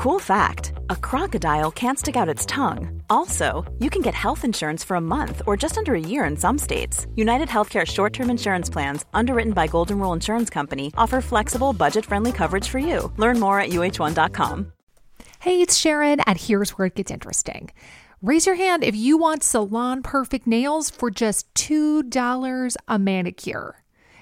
Cool fact a crocodile can't stick out its tongue. Also, you can get health insurance for a month or just under a year in some states. United Healthcare short term insurance plans, underwritten by Golden Rule Insurance Company, offer flexible, budget friendly coverage for you. Learn more at uh1.com. Hey, it's Sharon, and here's where it gets interesting. Raise your hand if you want salon perfect nails for just $2 a manicure.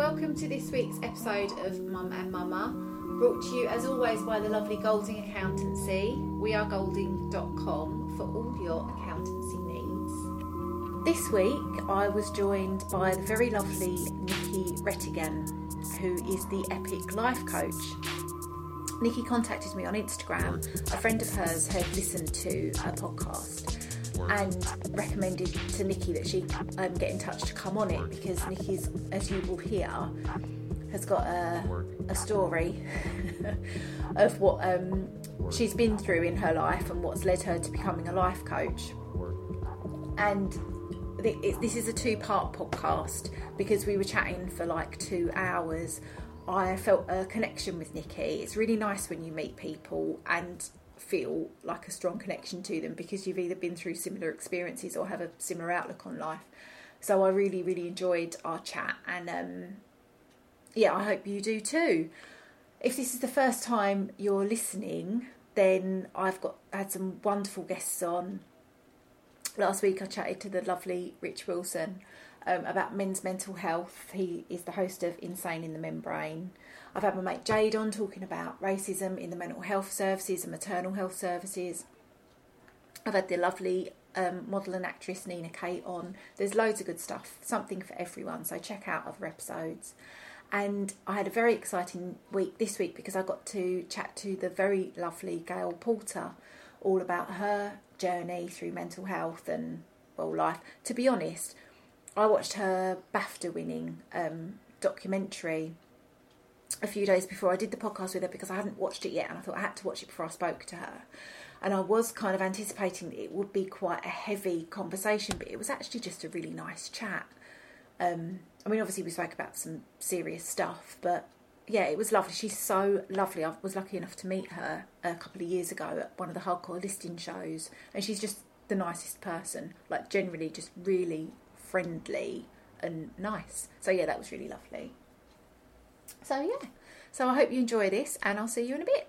Welcome to this week's episode of Mum and Mama, brought to you as always by the lovely Golding Accountancy. We are golding.com for all your accountancy needs. This week I was joined by the very lovely Nikki Rettigan, who is the Epic Life Coach. Nikki contacted me on Instagram. A friend of hers had listened to a podcast and recommended to Nikki that she um, get in touch to come on it because Nikki's, as you will hear, has got a, a story of what um, she's been through in her life and what's led her to becoming a life coach. And th- it- this is a two part podcast because we were chatting for like two hours. I felt a connection with Nikki. It's really nice when you meet people and feel like a strong connection to them because you've either been through similar experiences or have a similar outlook on life. So I really, really enjoyed our chat, and um, yeah, I hope you do too. If this is the first time you're listening, then I've got had some wonderful guests on. Last week I chatted to the lovely Rich Wilson um, about men's mental health. He is the host of Insane in the Membrane. I've had my mate Jade on talking about racism in the mental health services and maternal health services. I've had the lovely um, model and actress Nina Kate on. There's loads of good stuff, something for everyone. So check out other episodes. And I had a very exciting week this week because I got to chat to the very lovely Gail Porter all about her journey through mental health and well life. To be honest, I watched her BAFTA winning um, documentary a few days before I did the podcast with her because I hadn't watched it yet and I thought I had to watch it before I spoke to her. And I was kind of anticipating that it would be quite a heavy conversation, but it was actually just a really nice chat. Um, I mean, obviously, we spoke about some serious stuff, but yeah, it was lovely. She's so lovely. I was lucky enough to meet her a couple of years ago at one of the hardcore listing shows, and she's just the nicest person, like, generally, just really friendly and nice. So, yeah, that was really lovely. So, yeah. So, I hope you enjoy this, and I'll see you in a bit.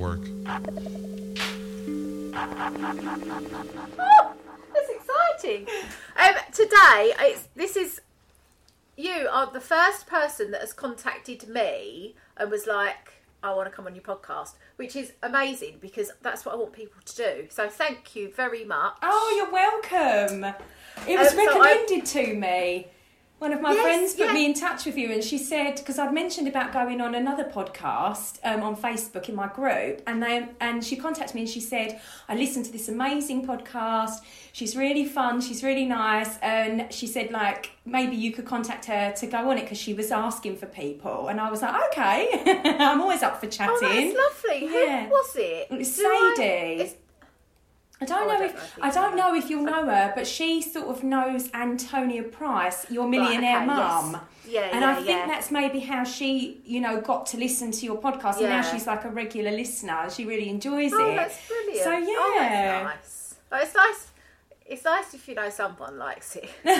Work. That's exciting. Um, today, it's, this is you are the first person that has contacted me and was like, "I want to come on your podcast," which is amazing because that's what I want people to do. So thank you very much. Oh, you're welcome. It was Um, so I- recommended to me. One of my Yes, friends put yeah. me in touch with you, and she said because I'd mentioned about going on another podcast um, on Facebook in my group, and they and she contacted me and she said I listened to this amazing podcast. She's really fun. She's really nice, and she said like maybe you could contact her to go on it because she was asking for people, and I was like okay, I'm always up for chatting. Oh, that's lovely. Yeah. Who was it? It's Do I- Sadie. it's- I don't Oh, know I don't if know I don't know. if you'll know her, but she sort of knows Antonia Price, your millionaire okay, mum. yes. Yeah, and yeah, I think yeah. that's maybe how she, you know, got to listen to your podcast, and now she's like a regular listener. She really enjoys it. Oh, it. that's brilliant. So Oh, yeah, that's nice. Oh, it's nice. It's nice if you know someone likes it. well,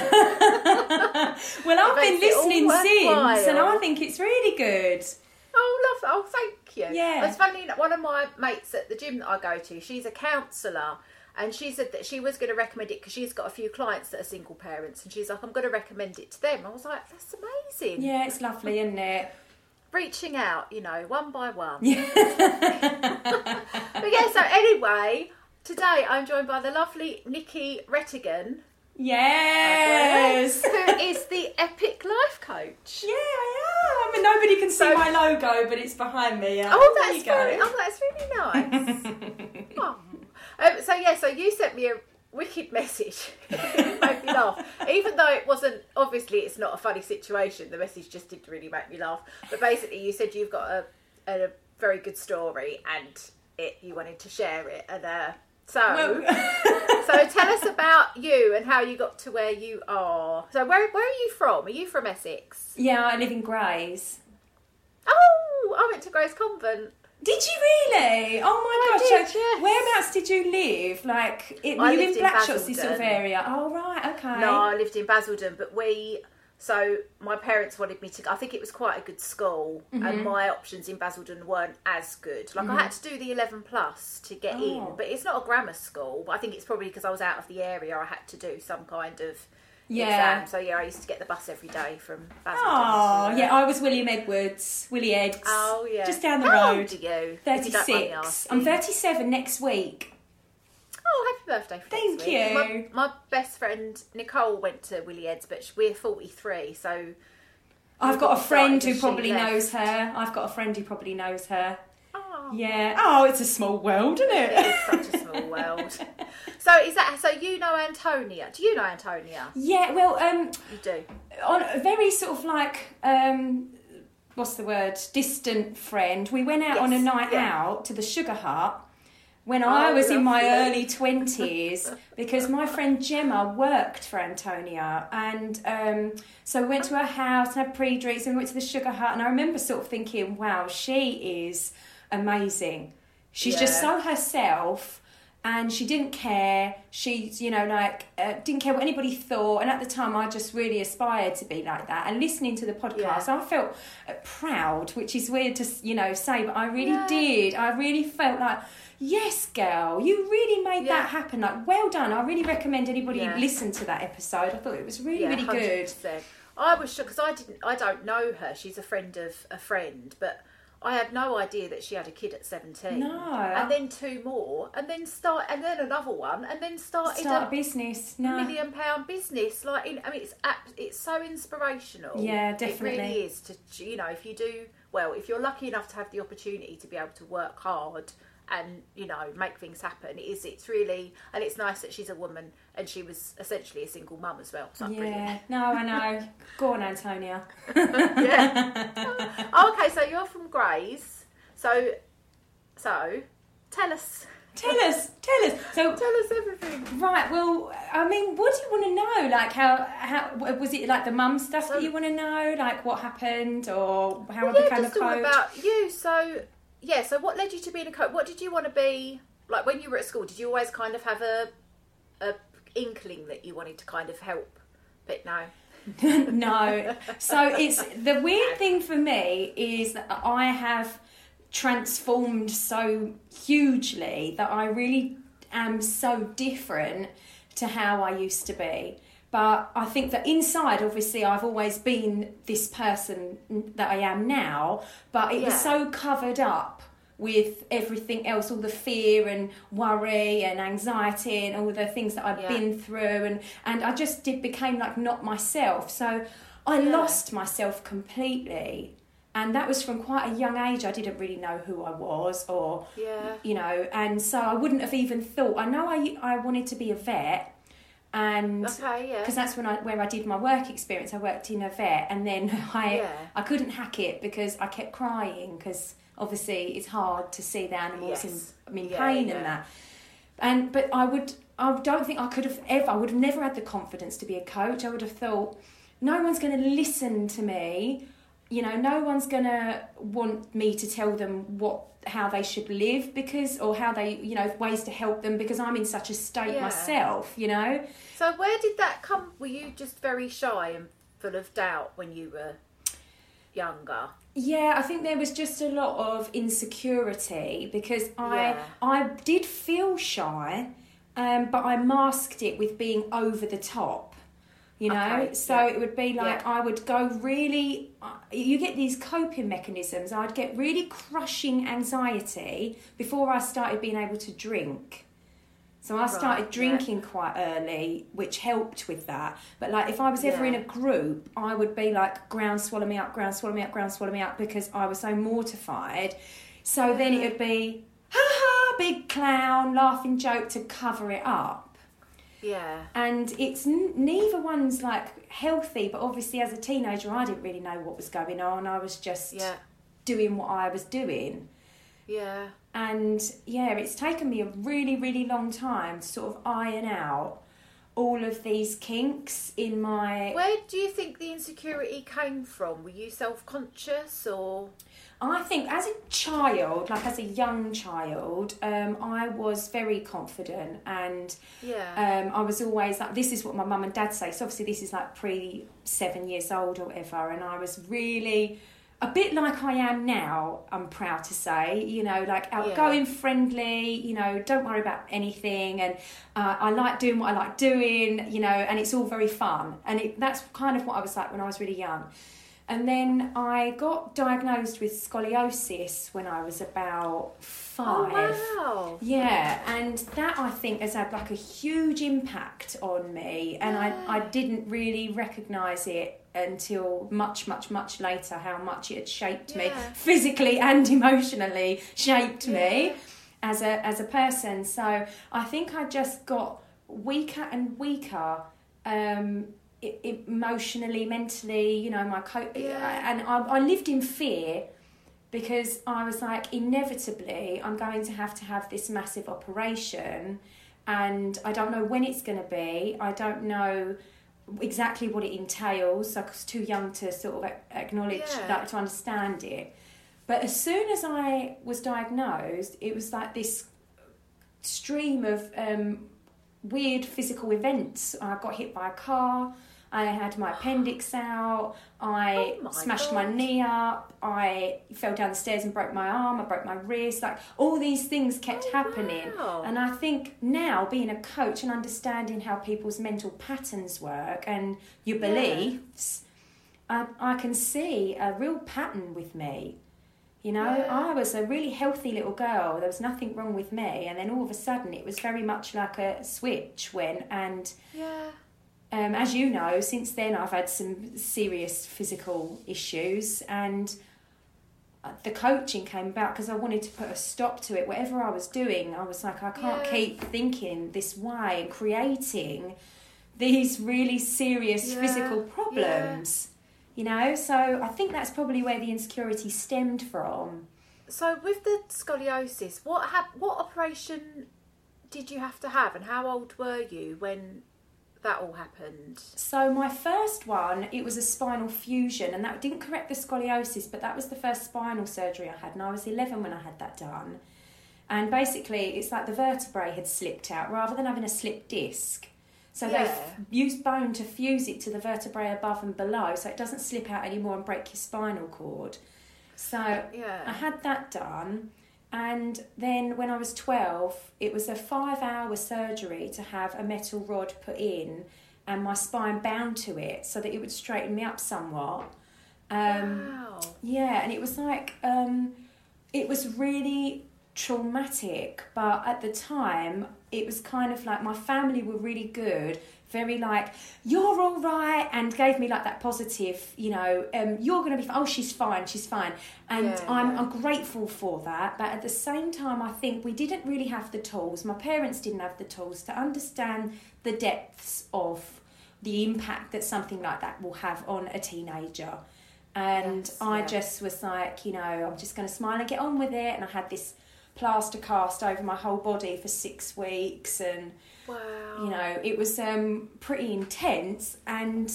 I've It been makes it all listening since, and I think it's really good. Oh, love. Oh, thank you. Yeah. It's funny. One of my mates at the gym that I go to, she's a counsellor, and she said that she was going to recommend it because she's got a few clients that are single parents, and she's like, I'm going to recommend it to them. I was like, that's amazing. Yeah, it's lovely, isn't it? Reaching out, you know, one by one. but yeah. So anyway, today I'm joined by the lovely Nikki Rettigan. Yes. who is the Epic Life Coach. Yeah, I am. And nobody can see So- my logo, but it's behind me. Yeah. Oh, that's very, oh, that's really nice. oh. Um, so yeah, so you sent me a wicked message. it made me laugh, even though it wasn't. Obviously, it's not a funny situation. The message just did really make me laugh. But basically, you said you've got a, a very good story and it you wanted to share it, and uh, so so tell us about you and how you got to where you are. So where where are you from? Are you from Essex? Yeah, I live in Grays. Oh, I went to Grays Convent. Did you really? Oh my I gosh! did, so yes. whereabouts did you live? Like, it, were you in lived in Blackshots, this sort of area? Oh right, okay. No, I lived in Basildon, but we. So my parents wanted me to. I think it was quite a good school, Mm-hmm. and my options in Basildon weren't as good. Like I had to do the eleven plus to get in, Oh. but it's not a grammar school. But I think it's probably because I was out of the area. I had to do some kind of Yeah. exam. So yeah, I used to get the bus every day from Basildon. Oh yeah, I was William Edwards, Willie Eggs. Oh yeah. just down the How road. old are you? If you don't mind me Thirty-six. I'm thirty-seven next week. Oh, happy birthday! For Thank you. My, my best friend Nicole went to Willie Ed's, but we're forty-three, so I've got a friend who probably knows her. I've got a friend who probably knows her. Oh, Yeah. Oh, it's a small world, isn't it? It is such a small world. So is that so? You know Antonia? Do you know Antonia? Yeah. Well, um, You do. on a very sort of like um what's the word distant friend we went out on a night yeah. out to the sugar hut when I Oh, was in my early 20s because my friend Gemma worked for Antonia and um, so we went to her house and had pre-drinks and we went to the sugar hut and I remember sort of thinking wow she is amazing she's just so herself and she didn't care. She's, you know, like uh, didn't care what anybody thought. And at the time, I just really aspired to be like that. And listening to the podcast, Yeah. I felt uh, proud, which is weird to, you know, say, but I really Yeah. did. I really felt like, yes, girl, you really made Yeah. that happen. Like, well done. I really recommend anybody Yeah. listen to that episode. I thought it was really, Yeah, really good. 100%. I was shocked because I didn't. I don't know her. She's a friend of a friend, but I had no idea that she had a kid at seventeen. No. and then two more, and then start, and then another one, and then started Start a a business. No. million pound business. Like, in, I mean, it's it's so inspirational. Yeah, It really definitely. is. To you know, if you do well, if you're lucky enough to have the opportunity to be able to work hard and you know make things happen. It is it's really and it's nice that she's a woman and she was essentially a single mum as well. So Yeah, brilliant. no, I know. Go on, Antonia. Oh, okay, so you're from Grays. So so tell us Tell us, tell us. So, tell us everything. right, well, I mean, what do you want to know? Like, how, how was it like the mum stuff that you want to know? Like, what happened or how I yeah, became a just all about you. So yeah, so what led you to being a coach? What did you want to be like when you were at school? Did you always kind of have a a inkling that you wanted to kind of help? But no. no. So it's the weird thing for me is that I have transformed so hugely that I really am so different to how I used to be. But I think that inside, obviously, I've always been this person that I am now, but it Yeah. was so covered up with everything else, all the fear and worry and anxiety and all the things that I've Yeah. been through, and and I just did became like not myself. So I Yeah. lost myself completely, and that was from quite a young age. I didn't really know who I was, or Yeah. you know, and so I wouldn't have even thought. I know I I wanted to be a vet, and Okay, yeah. because that's when I where I did my work experience. I worked in a vet, and then I Yeah. I couldn't hack it because I kept crying because obviously it's hard to see the animals Yes. in, in Yeah, pain and that. And but I would I don't think I could have ever I would have never had the confidence to be a coach. I would have thought no one's going to listen to me. You know, no one's going to want me to tell them what how they should live because or how they you know ways to help them because I'm in such a state Yeah. myself. You know. So where did that come? Were you just very shy and full of doubt when you were younger? Yeah, I think there was just a lot of insecurity because I Yeah. I did feel shy, um, but I masked it with being over the top. You know, Okay, so yeah. it would be like Yeah. I would go really. uh, You get these coping mechanisms. I'd get really crushing anxiety before I started being able to drink. So I started yeah. drinking quite early, which helped with that. But like, if I was ever in a group, I would be like, "Ground, swallow me up, ground, swallow me up, ground, swallow me up," because I was so mortified. So then it would be, "Ha ha!" Big clown, laughing joke to cover it up. Yeah. And it's n- neither one's like healthy. But obviously, as a teenager, I didn't really know what was going on. I was just Yeah. doing what I was doing. Yeah. And yeah, it's taken me a really, really long time to sort of iron out all of these kinks in my. Where do you think the insecurity came from? Were you self conscious or? I think as a child, like as a young child, um, I was very confident and Yeah. um, I was always like, this is what my mum and dad say. So obviously, this is like pre seven years old or whatever. And I was really a bit like I am now, I'm proud to say, you know, like outgoing, friendly, you know, don't worry about anything. And uh, I like doing what I like doing, you know, and it's all very fun. And it, that's kind of what I was like when I was really young. And then I got diagnosed with scoliosis when I was about five. Oh wow. Yeah, and that I think has had like a huge impact on me, and I, I didn't really recognise it until much, much, much later how much it had shaped me physically and emotionally, shaped me as a as a person. So I think I just got weaker and weaker. Um, emotionally, mentally, you know, my co- Yeah. and I, I lived in fear because I was like, inevitably, I'm going to have to have this massive operation, and I don't know when it's going to be. I don't know exactly what it entails. I was too young to sort of acknowledge Yeah. that to understand it. But as soon as I was diagnosed, it was like this stream of um, weird physical events. I got hit by a car. I had my appendix out. I Oh my smashed my knee up. I fell down the stairs and broke my arm. I broke my wrist. Like all these things kept Oh, happening. wow. And I think now, being a coach and understanding how people's mental patterns work and your Yeah. beliefs, I, I can see a real pattern with me. You know, Yeah. I was a really healthy little girl. There was nothing wrong with me, and then all of a sudden, it was very much like a switch went. And Yeah. Um, as you know, since then, I've had some serious physical issues, and the coaching came about because I wanted to put a stop to it. Whatever I was doing, I was like, I can't Yeah. keep thinking this way and creating these really serious Yeah, physical problems. You know, so I think that's probably where the insecurity stemmed from. So with the scoliosis, what hap- what operation did you have to have, and how old were you when that all happened? So my first one, it was a spinal fusion, and that didn't correct the scoliosis, but that was the first spinal surgery I had, and I was 11 when I had that done. And basically, it's like the vertebrae had slipped out rather than having a slipped disc. So they Yeah. f- used bone to fuse it to the vertebrae above and below, so it doesn't slip out anymore and break your spinal cord. So Yeah. I had that done. And then when I was 12, it was a five hour surgery to have a metal rod put in and my spine bound to it so that it would straighten me up somewhat. Um, wow. yeah, and it was like, um, it was really traumatic, but at the time, it was kind of like my family were really good, very like, you're all right, and gave me like that positive, you know, um, you're going to be. Oh, she's fine, she's fine. And Yeah, I'm, yeah. I'm grateful for that, but at the same time, I think we didn't really have the tools. My parents didn't have the tools to understand the depths of the impact that something like that will have on a teenager. And Yes, I yeah. just was like, you know, I'm just going to smile and get on with it. And I had this plaster cast over my whole body for six weeks, and Wow. you know, it was um, pretty intense. And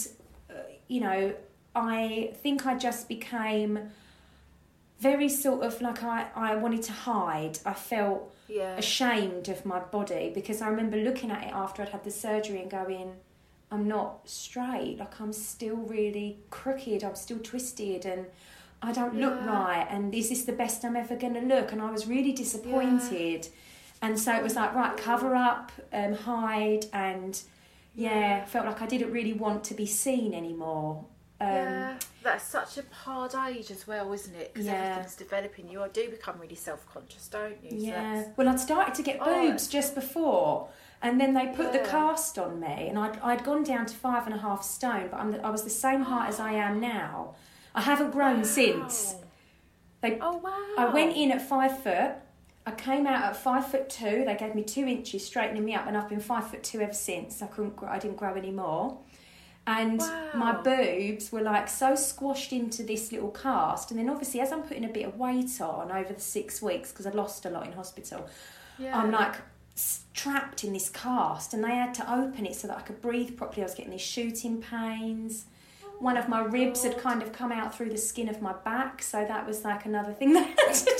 uh, you know, I think I just became very sort of like I, I wanted to hide. I felt Yeah. ashamed of my body because I remember looking at it after I'd had the surgery and going, I'm not straight. Like I'm still really crooked. I'm still twisted and I don't look right. And this is this the best I'm ever going to look? And I was really disappointed. And so it was like, right, cover up, um, hide. And yeah, felt like I didn't really want to be seen anymore. Um, yeah, that's such a hard age as well, isn't it? Because Yeah. everything's developing. You do become really self-conscious, don't you? Yeah. Well, I'd started to get Oh, boobs just before, and then they put the cast on me, and I'd, I'd gone down to five and a half stone, but I'm the, I was the same height as I am now. I haven't grown since. They, Oh wow. I went in at five foot. I came out at five foot two. They gave me two inches straightening me up, and I've been five foot two ever since. I couldn't, grow, I didn't grow anymore. And my boobs were like so squashed into this little cast. And then obviously, as I'm putting a bit of weight on over the six weeks because I lost a lot in hospital, Yeah. I'm like trapped in this cast. And they had to open it so that I could breathe properly. I was getting these shooting pains. One of my ribs had kind of come out through the skin of my back, so that was like another thing they had to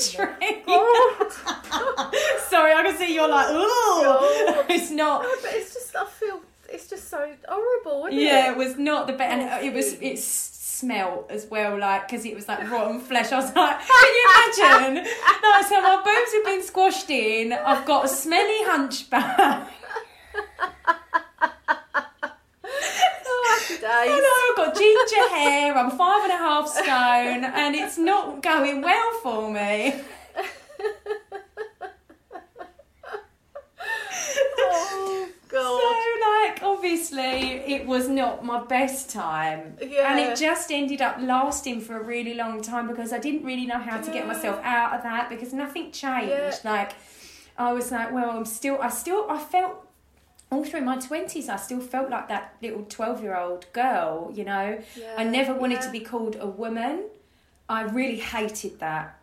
oh, treat. Sorry, I can see you're like, ooh, it's not. No, but it's just I feel it's just so horrible, Yeah, it? it was not the best, and oh, it was it smelt as well, like because it was like rotten flesh. I was like, can you imagine? no, so my bones have been squashed in. I've got a smelly hunchback. Oh, happy days. Know, I've got ginger hair. I'm five and a half stone, and it's not going well for me. Oh god. So, like, obviously, it was not my best time. Yeah. And it just ended up lasting for a really long time because I didn't really know how to get myself out of that because nothing changed. Yeah. Like, I was like, well, I'm still, I still, I felt. All through my twenties, I still felt like that little twelve-year-old girl. You know, I never wanted to be called a woman. I really hated that.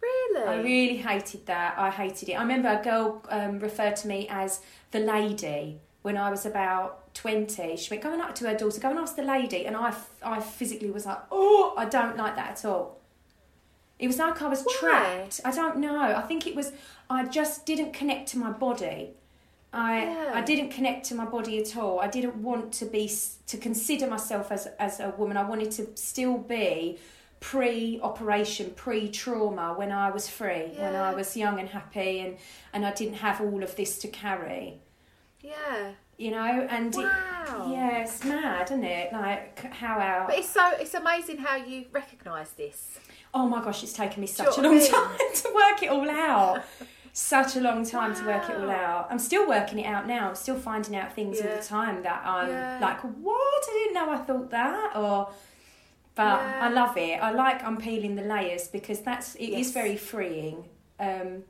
Really? I really hated that. I hated it. I remember a girl um, referred to me as the lady when I was about 20. She went going up to her daughter, go and ask the lady. And i, I physically was like, oh, I don't like that at all. It was like I was Why? trapped. I don't know. I think it was, I just didn't connect to my body. I, Yeah. I didn't connect to my body at all. I didn't want to be to consider myself as as a woman. I wanted to still be pre-operation, pre-trauma when I was free, when I was young and happy, and and I didn't have all of this to carry. Yeah. You know, and it- yeah, it's mad, isn't it? Like how our But it's so it's amazing how you recognise this. oh my gosh, it's taken me such a long time to work it all out. Such a long time to work it all out. I'm still working it out now. I'm still finding out things all the time that I'm Yeah. like, what? I didn't know I thought that, or But Yeah. I love it. I like unpeeling the layers because that's it is Yes. very freeing. Um,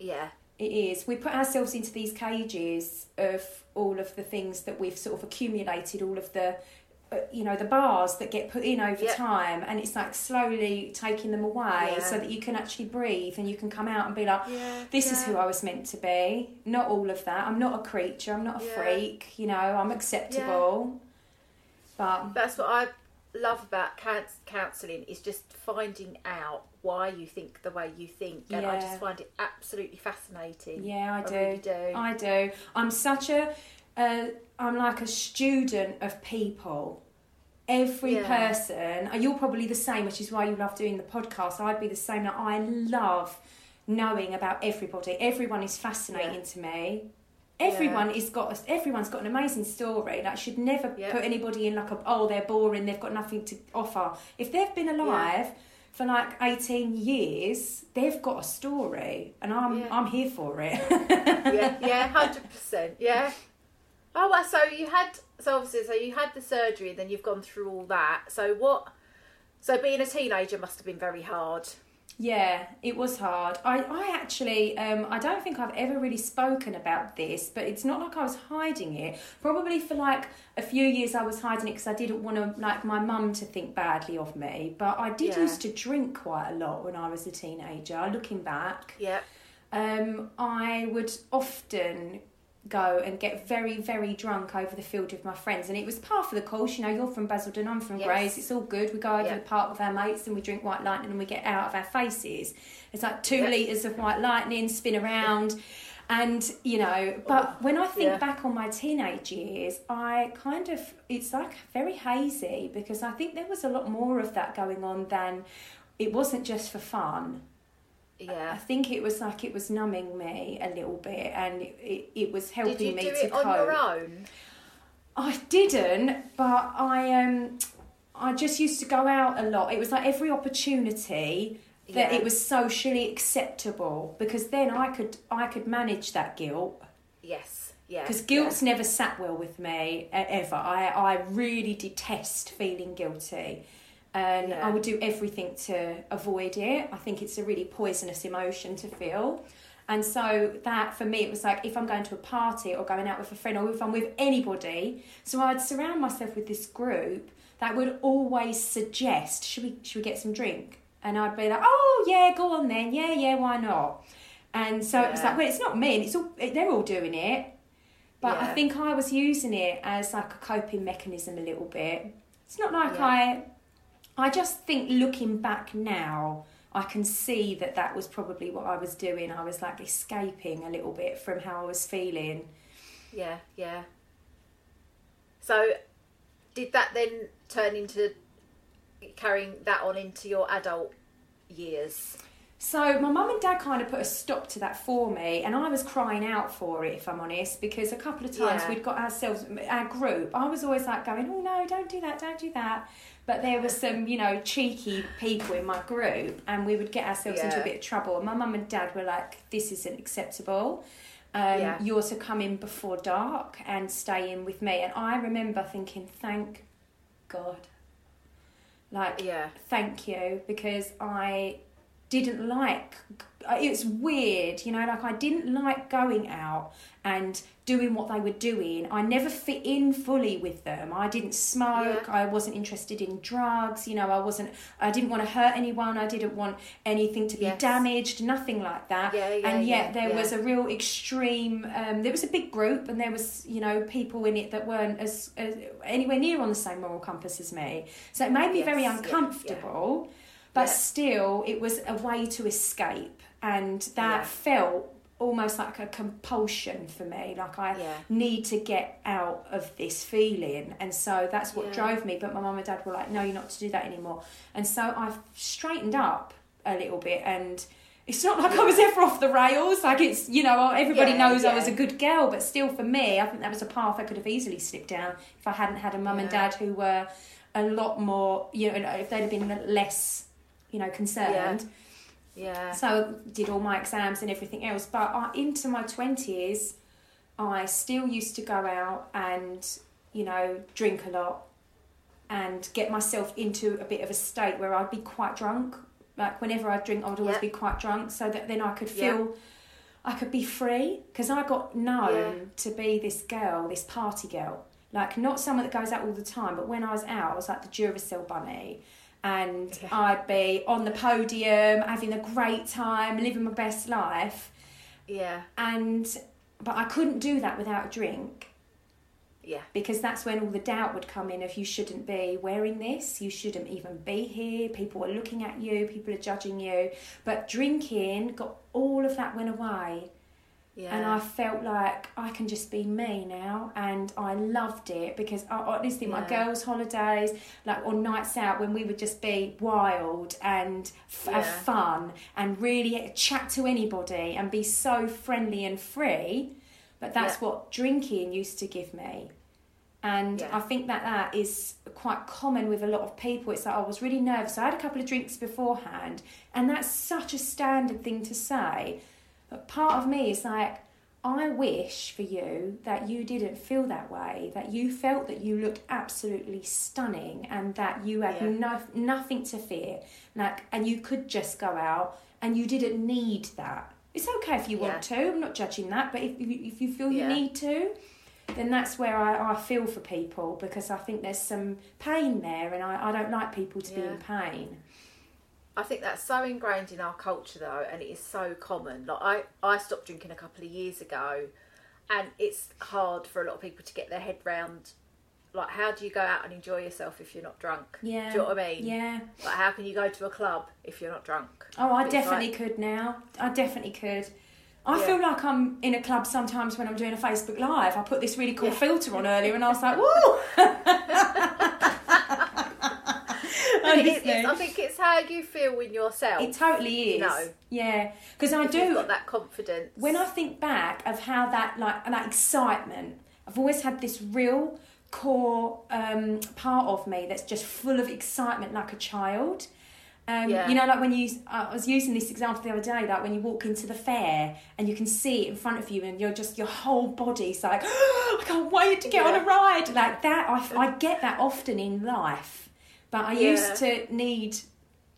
Yeah. it is. We put ourselves into these cages of all of the things that we've sort of accumulated, all of the, Uh, you know, the bars that get put in over Yep. time, and it's like slowly taking them away Yeah. so that you can actually breathe and you can come out and be like, Yeah, this is who I was meant to be. Not all of that. I'm not a creature. I'm not a Yeah. freak. You know, I'm acceptable. But That's what I love about counselling is just finding out why you think the way you think, and I just find it absolutely fascinating. Yeah, I do. really do. I do. I'm such a, uh, I'm like a student of people. Every Yeah. person, you're probably the same, which is why you love doing the podcast. I'd be the same. Like, I love knowing about everybody. Everyone is fascinating Yeah. to me. Everyone is got. Everyone's got an amazing story. Like, should never Yeah. put anybody in like a oh they're boring. They've got nothing to offer. If they've been alive for like eighteen years, they've got a story, and I'm Yeah. I'm here for it. yeah, yeah, hundred percent. Yeah. Oh well, so you had so obviously so you had the surgery, then you've gone through all that. So what? So being a teenager must have been very hard. Yeah, it was hard. I, I actually, um, I don't think I've ever really spoken about this, but it's not like I was hiding it. Probably for like a few years, I was hiding it because I didn't want to like my mum to think badly of me. But I did Yeah. used to drink quite a lot when I was a teenager. Looking back, Yeah. um, I would often go and get very, very drunk over the field with my friends, and it was part of the course. You know, you're from Basildon, I'm from Yes. Grays. It's all good. We go over Yeah. the park with our mates and we drink white lightning and we get out of our faces. It's like two Yeah. litres of white lightning, spin around. And you know, but oh, when I think Yeah. back on my teenage years, I kind of it's like very hazy because I think there was a lot more of that going on than it wasn't just for fun. I think it was like it was numbing me a little bit, and it, it, it was helping Did you me do to it cope. on your own? I didn't, but I um, I just used to go out a lot. It was like every opportunity that Yeah. it was socially acceptable because then I could I could manage that guilt Yes. Yeah. because guilt's never sat well with me ever. I I really detest feeling guilty. And Yeah. I would do everything to avoid it. I think it's a really poisonous emotion to feel. And so that for me, it was like if I'm going to a party or going out with a friend or if I'm with anybody, so I'd surround myself with this group that would always suggest, should we should we get some drink? And I'd be like, oh yeah, go on then, yeah yeah, why not? And so it was like, well, it's not me, and it's all they're all doing it. But I think I was using it as like a coping mechanism a little bit. It's not like Yeah. I I just think looking back now, I can see that that was probably what I was doing. I was like escaping a little bit from how I was feeling. Yeah. Yeah. So, did that then turn into carrying that on into your adult years? So my mum and dad kind of put a stop to that for me, and I was crying out for it, if I'm honest, because a couple of times Yeah. we'd got ourselves our group. I was always like going, "Oh no, don't do that, don't do that." But there were some, you know, cheeky people in my group, and we would get ourselves into a bit of trouble. And my mum and dad were like, "This isn't acceptable. Um, Yeah. You're to come in before dark and stay in with me." And I remember thinking, "Thank God." Like, Yeah. thank you because I didn't like it's weird you know like I didn't like going out and doing what they were doing. I never fit in fully with them. I didn't smoke. Yeah. I wasn't interested in drugs you know I wasn't I didn't want to hurt anyone. I didn't want anything to be Yes. damaged nothing like that. Yeah, yeah, and yet there was a real extreme um, there was a big group and there was you know people in it that weren't as, as anywhere near on the same moral compass as me. So it made me Yes, very uncomfortable but Yeah. still it was a way to escape and that Yeah. felt almost like a compulsion for me like i Yeah. need to get out of this feeling and so that's what Yeah. drove me but my mum and dad were like no you're not to do that anymore and so i've straightened up a little bit and it's not like I was ever off the rails. Like it's, you know, everybody Yeah, knows I was a good girl, but still for me, I think that was a path I could have easily slipped down if I hadn't had a mum and dad who were a lot more, you know, if they'd have been less, you know, concerned. Yeah. So did all my exams and everything else. But I, into my twenties, I still used to go out and you know drink a lot, and get myself into a bit of a state where I'd be quite drunk. Like whenever I drink, I would always Yeah. be quite drunk, so that then I could Yeah. feel I could be free because I got known Yeah. to be this girl, this party girl. Like not someone that goes out all the time, but when I was out, I was like the Duracell bunny. And I'd be on the podium, having a great time, living my best life. Yeah. And but I couldn't do that without a drink Yeah. because that's when all the doubt would come in of you shouldn't be wearing this, you shouldn't even be here, people are looking at you, people are judging you. But drinking got all of that went away. Yeah. And I felt like I can just be me now, and I loved it because I honestly, my Yeah. girls' holidays, like on nights out when we would just be wild and f- have Yeah. fun and really chat to anybody and be so friendly and free. But that's what drinking used to give me. And. I think that that is quite common with a lot of people. It's like I was really nervous. I had a couple of drinks beforehand, and that's such a standard thing to say. But part of me is like, I wish for you that you didn't feel that way, that you felt that you looked absolutely stunning and that you had Yeah. no, nothing to fear. Like, and you could just go out and you didn't need that. It's okay if you want to, I'm not judging that, but if, if, you, if you feel you Yeah. need to, then that's where I, I feel for people because I think there's some pain there and I, I don't like people to be in pain. I think that's so ingrained in our culture though, and it is so common. Like I, I stopped drinking a couple of years ago, and it's hard for a lot of people to get their head round. Like, how do you go out and enjoy yourself if you're not drunk? Yeah. Do you know what I mean? Yeah. Like, how can you go to a club if you're not drunk? Oh, I It's definitely like- could now. I definitely could. I Yeah. feel like I'm in a club sometimes when I'm doing a Facebook Live. I put this really cool Yeah. filter on earlier and I was like, woo! But it is- I think it's how you feel in yourself. It totally is. Know. Yeah. Because I do. You've got that confidence. when I think back of how that like that excitement, I've always had this real core um, part of me that's just full of excitement, like a child. Um, Yeah. You know, like when you, I was using this example the other day, like when you walk into the fair and you can see it in front of you, and you're just your whole body's like, I can't wait to get on a ride. Like that, I, I get that often in life, but I Yeah. used to need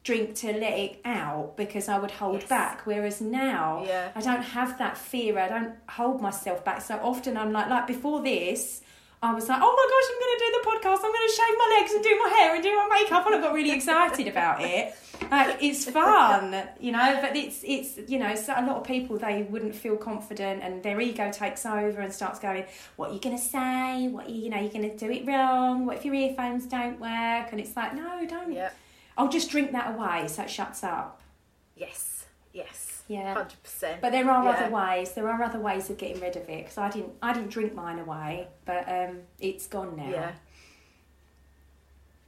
drink to let it out because I would hold Yes. back. Whereas now, Yeah. I don't have that fear. I don't hold myself back. So often I'm like, like before this, I was like, oh my gosh, I'm going to do the podcast. I'm going to shave my legs and do my hair and do my makeup, and I got really excited about it. Like it's fun, you know. But it's it's you know, so a lot of people they wouldn't feel confident, and their ego takes over and starts going, what are you going to say? What you know, you're going to do it wrong. What if your earphones don't work? And it's like, no, don't. Yeah. I'll just drink that away, so it shuts up. Yes. Yes. Yeah. Hundred percent. But there are Yeah. other ways. There are other ways of getting rid of it because I didn't. I didn't drink mine away, but um, it's gone now. Yeah.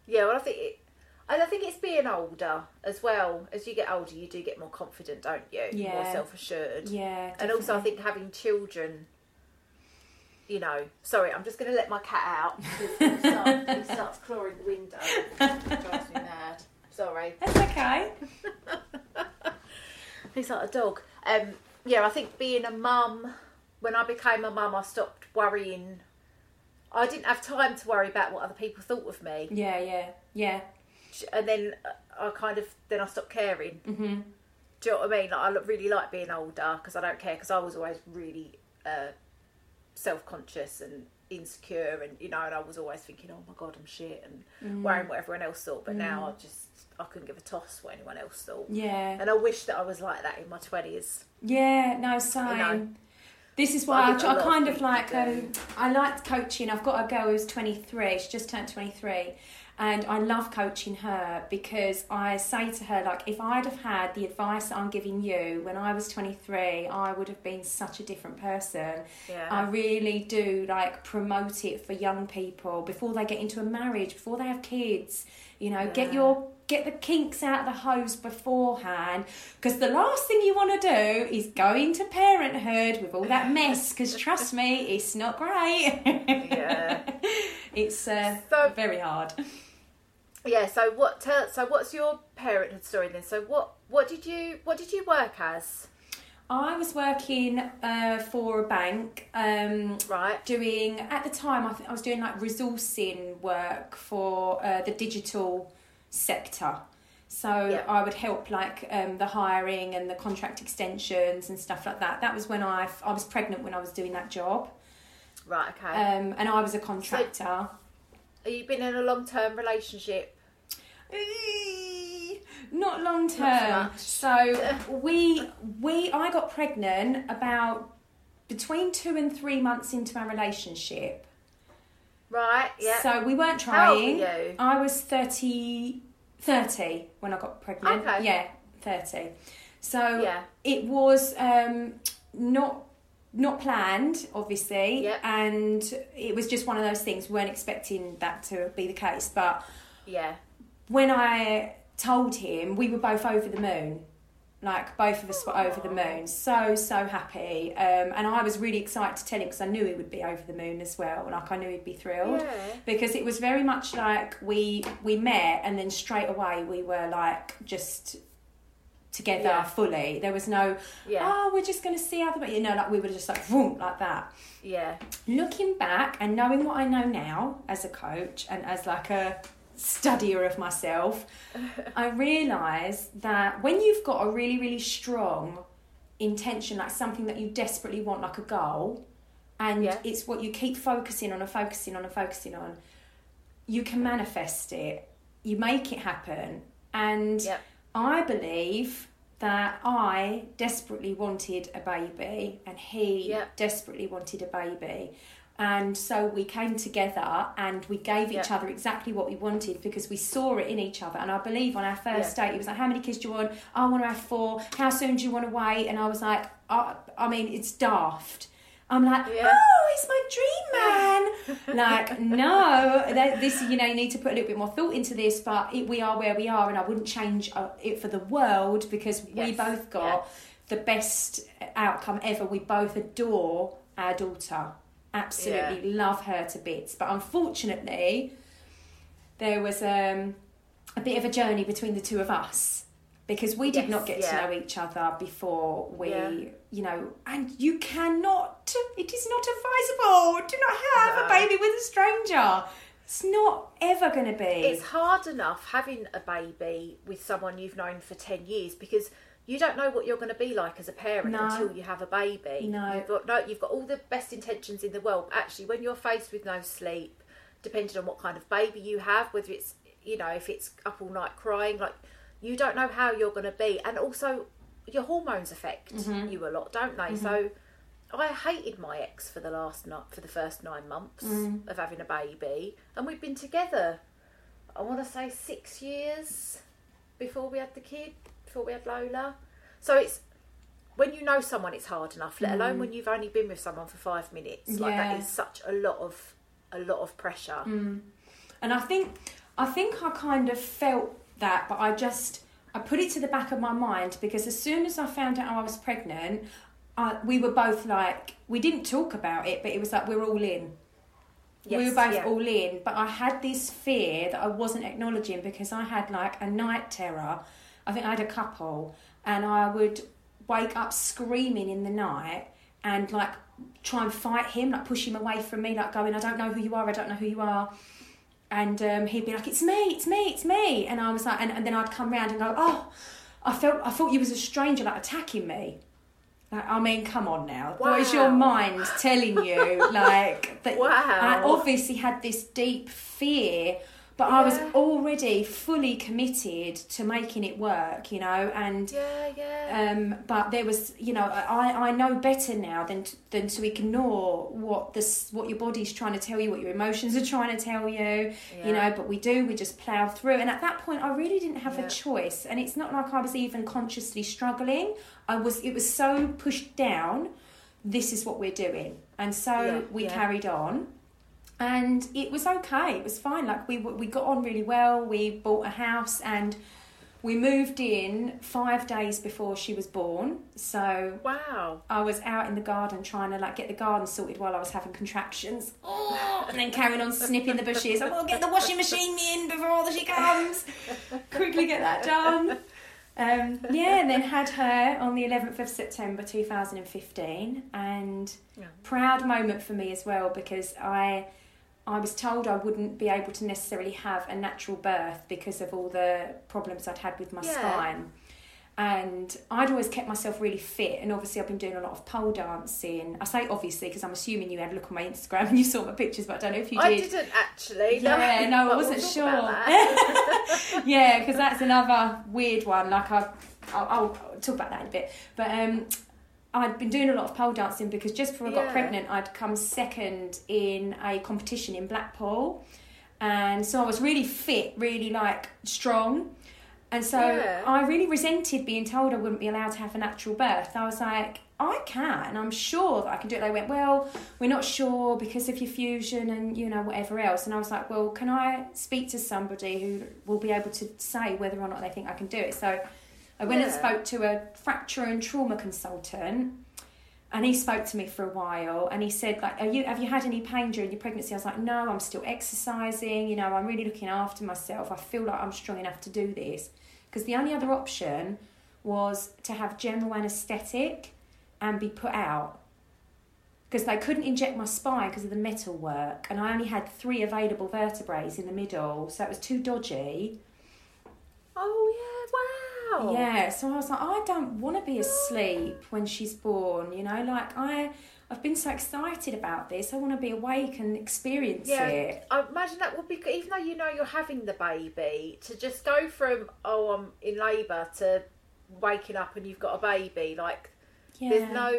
Yeah, well, I think it, I think it's being older as well. As you get older, you do get more confident, don't you? Yeah. More self assured. Yeah, And also, I think having children. You know, sorry, I'm just going to let my cat out. because He starts, he starts clawing the window. It drives me mad. Sorry. That's okay. He's like a dog. Um, yeah, I think being a mum, when I became a mum, I stopped worrying. I didn't have time to worry about what other people thought of me. Yeah, yeah, yeah. and then uh, I kind of then I stopped caring. Mm-hmm. Do you know what I mean? Like I really like being older because I don't care because I was always really uh, self conscious and insecure, and you know, and I was always thinking, oh my god, I'm shit, and worrying what everyone else thought. But now I just I couldn't give a toss what anyone else thought. Yeah. And I wish that I was like that in my twenties. Yeah, no, same. know. This is I why I, I, kind of like um, I liked coaching. I've got a girl who's 23. She just turned 23, and I love coaching her because I say to her like, if I'd have had the advice that I'm giving you when I was 23, I would have been such a different person. Yeah. I really do like promote it for young people before they get into a marriage, before they have kids. You know, get your get the kinks out of the hose beforehand because the last thing you want to do is go into parenthood with all that mess because trust me it's not great Yeah. it's uh, So- very hard Yeah. So what? Tell, so what's your parenthood story then? So what? What did you? What did you work as? I was working uh, for a bank. Um, Right. Doing at the time, I think I was doing like resourcing work for uh, the digital sector. So Yeah. I would help like um, the hiring and the contract extensions and stuff like that. That was when I I was pregnant when I was doing that job, Right. Okay. um, and I was a contractor. Have you been in a long term relationship? Not long so term. much. So we we I got pregnant about between two and three months into our relationship. Right. Yeah. So we weren't How old were trying. you? I was 30, 30 when I got pregnant. Okay. Yeah, 30. So Yeah. it was um, not not planned, obviously, Yeah. and it was just one of those things. We weren't expecting that to be the case, but yeah. when I told him, we were both over the moon. Like both of us were over the moon, so so happy, um, and I was really excited to tell him because I knew he would be over the moon as well. Like I knew he'd be thrilled Yeah. because it was very much like we we met and then straight away we were like just together Yeah. fully. There was no Yeah. oh we're just going to see how the you know like we were just like vroom, like that Yeah. looking back and knowing what I know now as a coach and as like a studier of myself, I realise that when you've got a really, really strong intention, like something that you desperately want, like a goal, and Yeah. it's what you keep focusing on and focusing on and focusing on, you can manifest it, you make it happen. And Yep. I believe that I desperately wanted a baby and he Yep. desperately wanted a baby. And so we came together and we gave each Yep. other exactly what we wanted because we saw it in each other. And I believe on our first date, it was like, How many kids do you want? I want to have four. How soon do you want to wait? And I was like, I, I mean, it's daft. I'm like, Yeah. oh, it's my dream man. like, no, that, this, you know, you need to put a little bit more thought into this, but it, we are where we are, and I wouldn't change uh, it for the world because we both got yeah. the best outcome ever. We both adore our daughter, absolutely love her to bits, but unfortunately, there was um, a bit of a journey between the two of us because we did Yes, not get yeah. to know each other before we, Yeah. you know, and you cannot, it is not advisable. Do not have No. a baby with a stranger. It's not ever going to be. It's hard enough having a baby with someone you've known for 10 years because you don't know what you're going to be like as a parent No. until you have a baby. No. You've got, no, you've got all the best intentions in the world. But actually, when you're faced with no sleep, depending on what kind of baby you have, whether it's, you know, if it's up all night crying, like, you don't know how you're going to be. And also, your hormones affect Mm-hmm. you a lot, don't they? So, I hated my ex for the last for the first nine months Mm. of having a baby, and we've been together. I want to say six years before we had the kid, before we had Lola. So it's when you know someone, it's hard enough. Let alone when you've only been with someone for five minutes. Like Mm. Yeah. that is such a lot of a lot of pressure. And I think I think I kind of felt that, but I just I put it to the back of my mind because as soon as I found out I was pregnant, I, we were both like we didn't talk about it, but it was like we're all in. we were both yeah. all in, but I had this fear that I wasn't acknowledging because I had like a night terror. I think I had a couple, and I would wake up screaming in the night and like try and fight him, like push him away from me, like going, I don't know who you are, I don't know who you are. And um, he'd be like, "It's me, it's me, it's me," and I was like, and, and then I'd come round and go, "Oh, I felt, I thought you was a stranger, like attacking me." Like, I mean, come on now. What is your mind telling you? like, that Wow. I obviously had this deep fear, but I was already fully committed to making it work, you know, and. Yeah, yeah. Um, but there was, you know, I, I know better now than to, than to ignore what this what your body's trying to tell you, what your emotions are trying to tell you, you know. But we do, we just plough through. And at that point, I really didn't have Yeah. a choice. And it's not like I was even consciously struggling. I was. It was so pushed down. This is what we're doing, and so Yeah, we yeah. carried on. And it was okay. It was fine. Like we we got on really well. We bought a house and we moved in five days before she was born. So wow. I was out in the garden trying to like get the garden sorted while I was having contractions. Oh, and then carrying on snipping the bushes. I will get the washing machine in before she comes. Quickly get that done. Um, yeah, and then had her on the 11th of September 2015, and proud moment for me as well because I I was told I wouldn't be able to necessarily have a natural birth because of all the problems I'd had with my Yeah. spine. And I'd always kept myself really fit, and obviously I've been doing a lot of pole dancing. I say obviously because I'm assuming you had a look on my Instagram and you saw my pictures, but I don't know if you did. I did. didn't actually. Yeah, no, I wasn't sure. yeah, because that's another weird one. Like I, I'll, I'll talk about that in a bit. But um, I'd been doing a lot of pole dancing because just before I got Yeah. pregnant, I'd come second in a competition in Blackpool, and so I was really fit, really like strong. And so Yeah. I really resented being told I wouldn't be allowed to have a natural birth. I was like, I can. I'm sure that I can do it. They went, well, we're not sure because of your fusion and you know whatever else. And I was like, well, can I speak to somebody who will be able to say whether or not they think I can do it? So I went and spoke to a fracture and trauma consultant. And he spoke to me for a while, and he said, "Like, are you have you had any pain during your pregnancy?" I was like, "No, I'm still exercising. You know, I'm really looking after myself. I feel like I'm strong enough to do this." Because the only other option was to have general anaesthetic and be put out. Because they couldn't inject my spine because of the metal work, and I only had three available vertebrae in the middle, so it was too dodgy. Oh yeah! Wow. Yeah, so I was like, I don't want to be asleep when she's born, you know, like I I've been so excited about this. I want to be awake and experience Yeah, it. I imagine that would be even though you know you're having the baby to just go from oh I'm in labour to waking up and you've got a baby like Yeah. there's no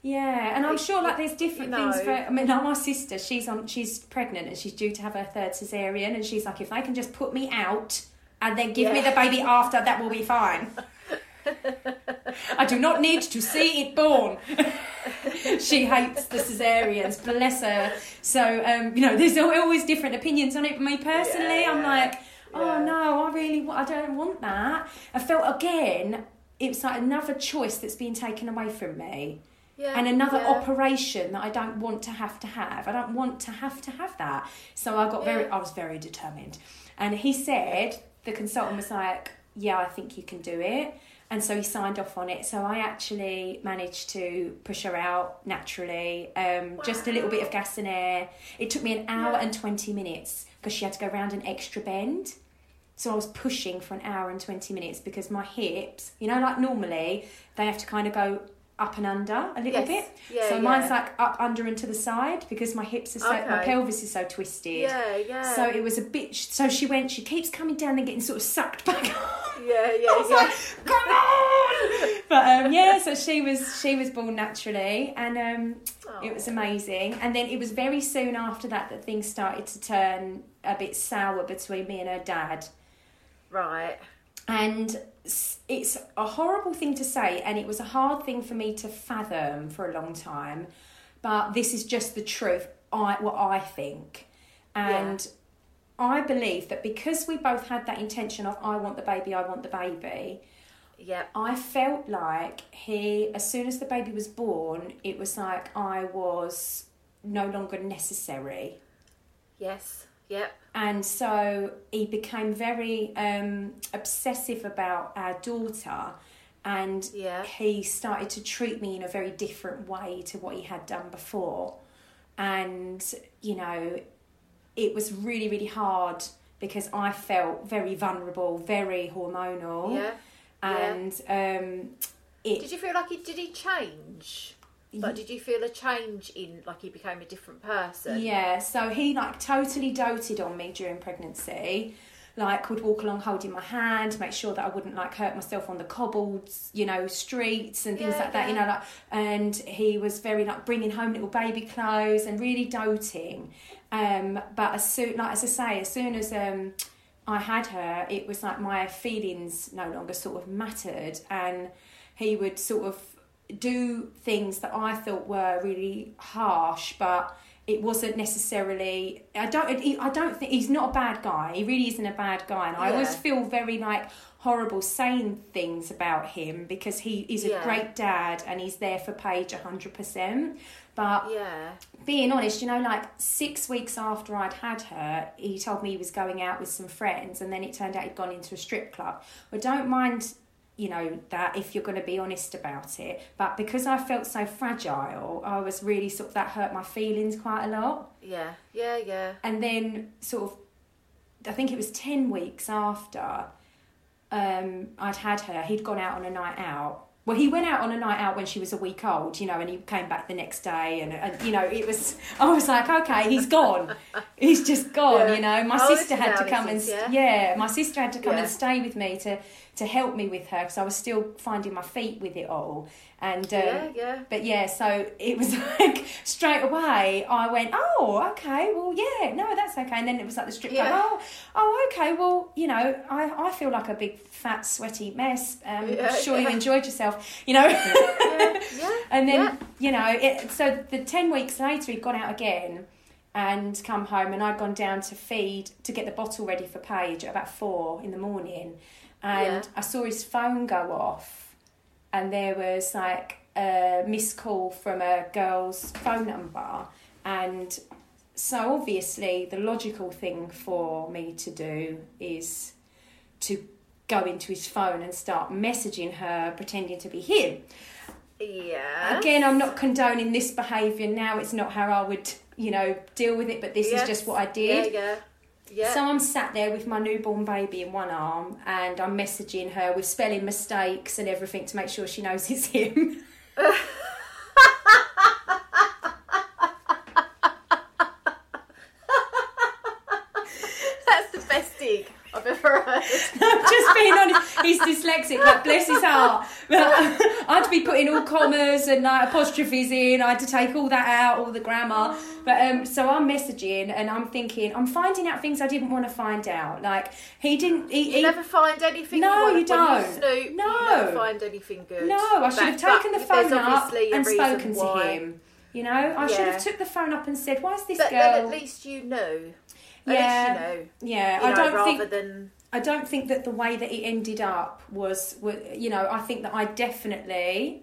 Yeah, and I'm sure like there's different you things know. for I mean like my sister, she's on she's pregnant and she's due to have her third cesarean and she's like if they can just put me out and then give me the baby after that will be fine. I do not need to see it born. she hates the cesareans, bless her. So, um, you know, there's always different opinions on it. But me personally, I'm like, oh Yeah. no, I really, I don't want that. I felt again, it's like another choice that's being taken away from me. yeah And another yeah. operation that I don't want to have to have. I don't want to have to have that. So I got very, I was very determined. And he said, the consultant was like, yeah, I think you can do it. And so he signed off on it. So I actually managed to push her out naturally, um, just a little bit of gas and air. It took me an hour and 20 minutes because she had to go around an extra bend. So I was pushing for an hour and 20 minutes because my hips, you know, like normally they have to kind of go up and under a little Yes. bit. Yeah, so mine's like up, under, and to the side because my hips are so, my pelvis is so twisted. Yeah, yeah. So it was a bit, so she went, she keeps coming down and getting sort of sucked back up. yeah yeah I was yeah like, come on! But um, yeah, so she was she was born naturally, and um, it was amazing. And then it was very soon after that that things started to turn a bit sour between me and her dad. right And it's a horrible thing to say, and it was a hard thing for me to fathom for a long time. But this is just the truth. I what I think, and I believe that because we both had that intention of I want the baby, I want the baby. yeah I felt like he, as soon as the baby was born, it was like I was no longer necessary. yes yep And so he became very um, obsessive about our daughter, and Yeah. he started to treat me in a very different way to what he had done before. And, you know, it was really, really hard because I felt very vulnerable, very hormonal. yeah yeah. And um, it did you feel like he did he change like did you feel a change in like he became a different person Yeah, so he like totally doted on me during pregnancy. Like would walk along holding my hand, make sure that I wouldn't like hurt myself on the cobbled, you know, streets and things Yeah, like that. You know, like and he was very like bringing home little baby clothes and really doting. Um, but as soon, like as I say, as soon as um, I had her, it was like my feelings no longer sort of mattered, and he would sort of do things that I thought were really harsh, but it wasn't necessarily. I don't. I don't think he's not a bad guy. He really isn't a bad guy, and I always feel very like horrible saying things about him because he is a great dad and he's there for Paige hundred percent. But yeah being honest, you know, like six weeks after I'd had her, he told me he was going out with some friends, and then it turned out he'd gone into a strip club. I don't mind, you know that if you're going to be honest about it but because i felt so fragile i was really sort of that hurt my feelings quite a lot Yeah, yeah, yeah. and then sort of i think it was 10 weeks after um, i'd had her he'd gone out on a night out well he went out on a night out when she was a week old you know and he came back the next day and, and you know it was i was like okay he's gone he's just gone Yeah. you know my Oh, sister had to come and yeah? yeah my sister had to come Yeah. and stay with me to to help me with her because i was still finding my feet with it all and um, Yeah, yeah. but yeah, so it was like straight away I went, oh, okay, well, yeah, no, that's okay. And then it was like the strip club, Yeah. oh, oh, okay, well, you know, I, I feel like a big fat sweaty mess. Um, Yeah, sure you enjoyed yourself, you know. Yeah, yeah. and then yeah. you know, it, so the ten weeks later he'd gone out again and come home, and I'd gone down to feed to get the bottle ready for Paige at about four in the morning, and Yeah. I saw his phone go off and there was like a missed call from a girl's phone number and so obviously the logical thing for me to do is to go into his phone and start messaging her pretending to be him Yeah. again i'm not condoning this behaviour now it's not how i would you know deal with it but this Yes. is just what i did Yeah, yeah. Yeah. so I'm sat there with my newborn baby in one arm and I'm messaging her with spelling mistakes and everything to make sure she knows it's him. That's the best dig I've ever heard. I'm just being honest. He's dyslexic, like bless his heart. But I had to be putting all commas and like apostrophes in. I had to take all that out, all the grammar. But um, so I'm messaging and I'm thinking, I'm finding out things I didn't want to find out. Like he didn't. He, You he, never find anything. No, you, you don't. You snoop, No. you never find anything good. No, I should have taken the phone up and spoken to him. You know, I should have took the phone up and said, "Why is this But girl?" then at least you know. At yeah, least you know. yeah. You I know, don't rather think than I don't think that the way that it ended up was, you know, I think that I definitely.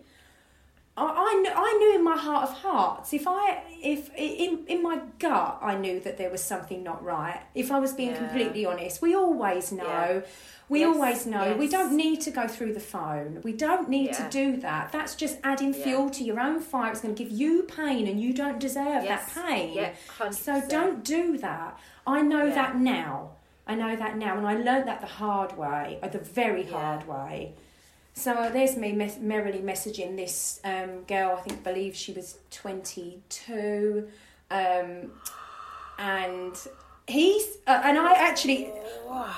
I, I, kn- I knew in my heart of hearts if I if in in my gut I knew that there was something not right. If I was being Yeah. completely honest we always know. Yeah. we Yes, always know. We don't need to go through the phone. We don't need Yeah. to do that. That's just adding fuel to your own fire. It's going to give you pain and you don't deserve Yes. that pain. So don't do that. I know that now I know that now, and I learnt that the hard way, or the very Yeah. hard way. So uh, there's me mes- merrily messaging this um, girl. I think believe she was 22, um, and he's uh, and I actually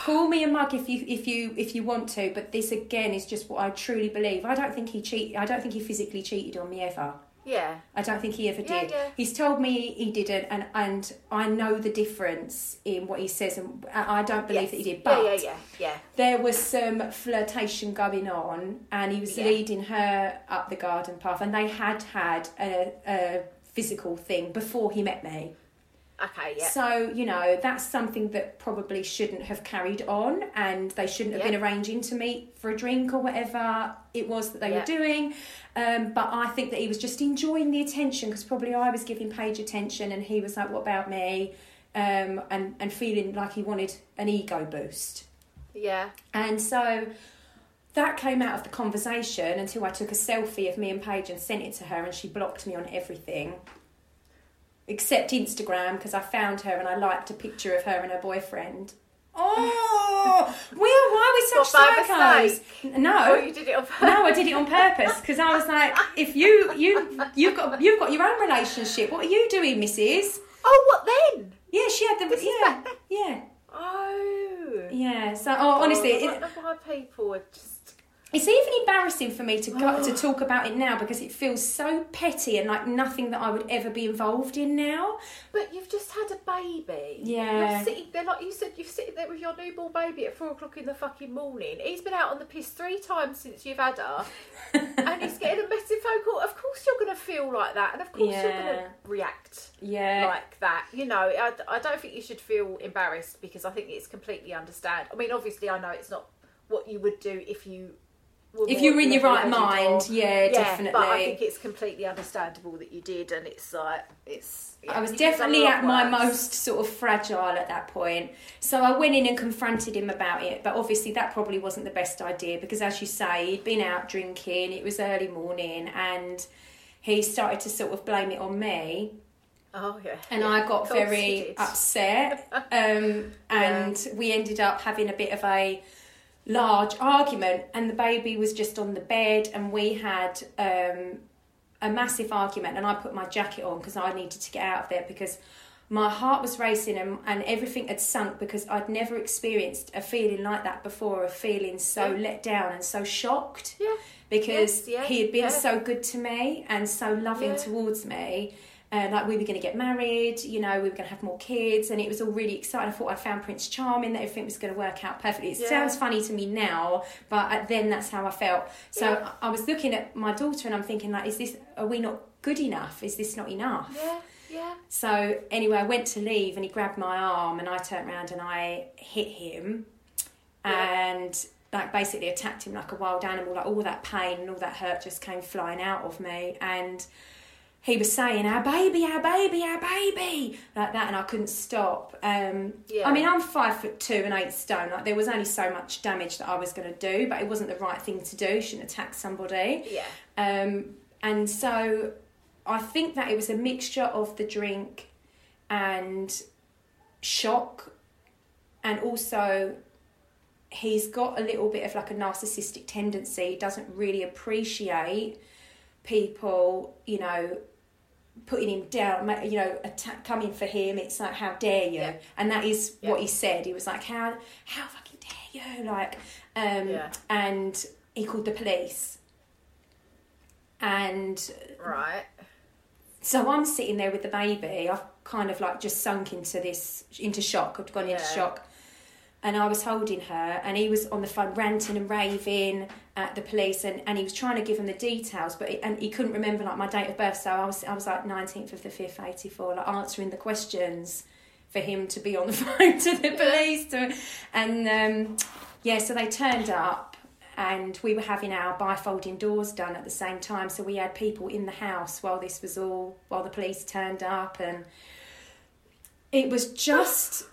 call me a mug if you if you if you want to. But this again is just what I truly believe. I don't think he cheat. I don't think he physically cheated on me ever. Yeah. I don't think he ever Yeah, did. yeah. He's told me he didn't, and and I know the difference in what he says, and I don't believe Yes. that he did. But yeah, yeah, yeah, yeah. there was some flirtation going on, and he was leading her up the garden path, and they had had a, a physical thing before he met me. Okay, yeah. So, you know, that's something that probably shouldn't have carried on and they shouldn't have Yeah. been arranging to meet for a drink or whatever it was that they Yeah. were doing. Um, but I think that he was just enjoying the attention because probably I was giving Paige attention and he was like, what about me? Um, and, and feeling like he wanted an ego boost. yeah. And so that came out of the conversation until I took a selfie of me and Paige and sent it to her, and she blocked me on everything except Instagram because I found her and I liked a picture of her and her boyfriend. Oh, we are why are we such What, psychos? No, Oh, you did it on purpose. no, I did it on purpose because I was like, if you you you've got you've got your own relationship, what are you doing, Mrs? Oh, what then? Yeah, she had the This yeah yeah Oh. yeah. So oh, honestly, oh, I it, don't know why people are just. It's even embarrassing for me to go, to talk about it now because it feels so petty and like nothing that I would ever be involved in now. But you've just had a baby. Yeah. You're sitting there, like you said, you're sitting there with your newborn baby at four o'clock in the fucking morning. He's been out on the piss three times since you've had her. and he's getting a massive phone call. Of course you're going to feel like that. And of course you're gonna react Yeah. like that. You know, I, I don't think you should feel embarrassed because I think it's completely understand. I mean, obviously, I know it's not what you would do if you If you were in your right mind, or- yeah, But I think it's completely understandable that you did, and it's like it's. yeah, I was you could've done a definitely at my worse. most sort of fragile at that point. So I went in and confronted him about it, but obviously that probably wasn't the best idea because, as you say, he'd been out drinking, it was early morning, and he started to sort of blame it on me. Oh yeah. and yeah, I got very upset. Um, and we ended up having a bit of a large argument, and the baby was just on the bed, and we had um, a massive argument. And I put my jacket on because I needed to get out of there because my heart was racing and, and everything had sunk because I'd never experienced a feeling like that before, of feeling so let down and so shocked. Yeah. Because Yes, yeah, he had been yeah. so good to me and so loving Yeah. towards me. Uh, like we were going to get married, you know, we were going to have more kids, and it was all really exciting. I thought I found Prince Charming, that everything was going to work out perfectly. It Yeah. sounds funny to me now, but then that's how I felt. So Yeah. I was looking at my daughter, and I'm thinking, like, is this? Are we not good enough? Is this not enough? Yeah, yeah. So anyway, I went to leave, and he grabbed my arm, and I turned around and I hit him, and like basically attacked him like a wild animal. Like all that pain and all that hurt just came flying out of me, and he was saying our baby, our baby, our baby, like that, and I couldn't stop. Um, Yeah. I mean, I'm five foot two and eight stone. Like there was only so much damage that I was going to do, but it wasn't the right thing to do. Shouldn't attack somebody. Yeah. Um, and so I think that it was a mixture of the drink and shock, and also he's got a little bit of like a narcissistic tendency. He doesn't really appreciate people, you know, putting him down, you know, attack, coming for him. It's like, how dare you? Yeah. And that is Yeah. what he said. He was like, how, how fucking dare you? Like, um, Yeah. and he called the police. And Right. so I'm sitting there with the baby. I've kind of like just sunk into this, into shock. I've gone into shock. And I was holding her, and he was on the phone ranting and raving at the police, and, and he was trying to give him the details, but he, and he couldn't remember like my date of birth. So I was I was like nineteenth of the fifth, eighty four, like answering the questions for him to be on the phone to the police. To, and um, yeah, so they turned up, and we were having our bifolding doors done at the same time. So we had people in the house while this was all while the police turned up, and it was just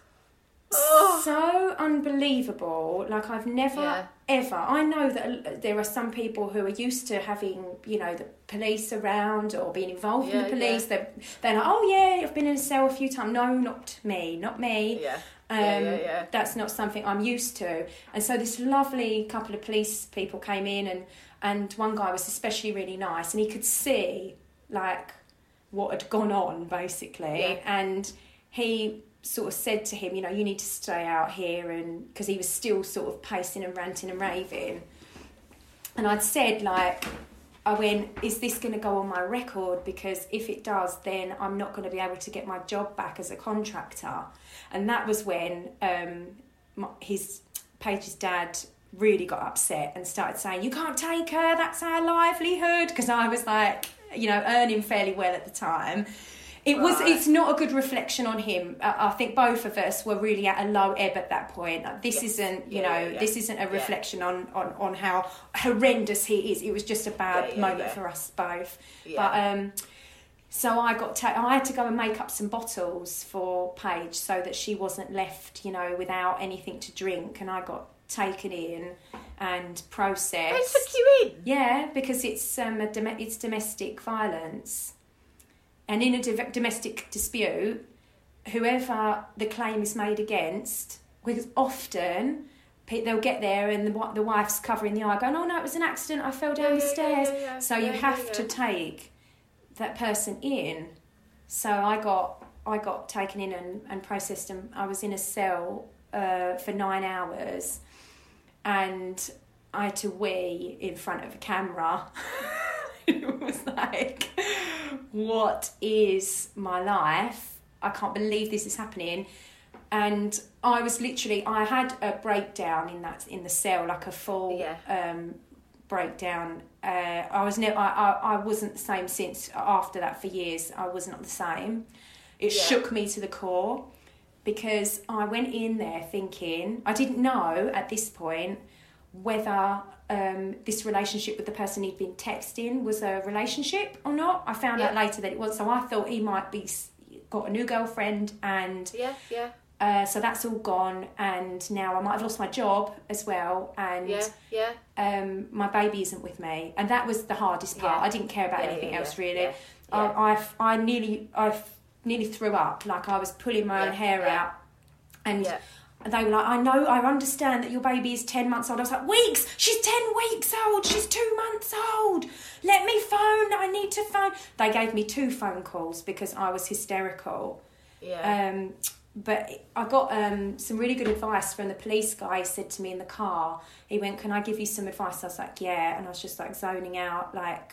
so unbelievable. Like I've never Yeah. ever. I know that there are some people who are used to having, you know, the police around or being involved in the police. yeah. They're, they're like, oh yeah, I've been in a cell a few times. No, not me, not me. Yeah. Um, Yeah, yeah, yeah. That's not something I'm used to. And so this lovely couple of police people came in, and and one guy was especially really nice, and he could see like what had gone on basically, Yeah. and he sort of said to him, you know, you need to stay out here, and because he was still sort of pacing and ranting and raving, and I'd said like. I went, is this going to go on my record? Because if it does, then I'm not going to be able to get my job back as a contractor. And that was when um, my, his Paige's dad really got upset and started saying, "You can't take her. That's our livelihood." Because I was like, you know, earning fairly well at the time. It was. It's not a good reflection on him. I, I think both of us were really at a low ebb at that point. Like, this Yes. isn't, you Yeah, know, yeah, yeah. this isn't a Yeah. reflection on, on on how horrendous he is. It was just a bad Yeah, yeah, moment yeah. for us both. Yeah. But um, so I got ta- I had to go and make up some bottles for Paige so that she wasn't left, you know, without anything to drink. And I got taken in and processed. They took you in. Yeah, because it's um, a dom- it's domestic violence, and in a div- domestic dispute, whoever the claim is made against, because often they'll get there and the the wife's covering the eye, going, "Oh no, it was an accident. I fell down Yeah, the yeah, stairs." yeah. So you have to take that person in. So I got I got taken in and, and processed, and I was in a cell uh, for nine hours, and I had to wee in front of a camera. it was like, what is my life? I can't believe this is happening. And I was literally, I had a breakdown in that in the cell, like a full Yeah. um, breakdown. Uh, I was never, I, I, I wasn't the same since after that for years. I was not the same. It Yeah. shook me to the core because I went in there thinking I didn't know at this point whether um, this relationship with the person he'd been texting was a relationship or not. I found out later that it was. So I thought he might be got a new girlfriend, and Yeah, yeah, uh, so that's all gone. And now I might have lost my job as well, and yeah, yeah. um, my baby isn't with me, and that was the hardest part. Yeah. I didn't care about Yeah, anything yeah, else yeah, really. yeah, yeah. I, I, I nearly, I nearly threw up. Like I was pulling my own hair yeah. out, and Yeah. they were like, "I know, I understand that your baby is ten months old." I was like, "Weeks? She's ten weeks old. She's two months old. Let me phone. I need to phone." They gave me two phone calls because I was hysterical. Yeah. Um, but I got um, some really good advice from the police guy. He said to me in the car, he went, "Can I give you some advice?" I was like, "Yeah," and I was just like zoning out, like,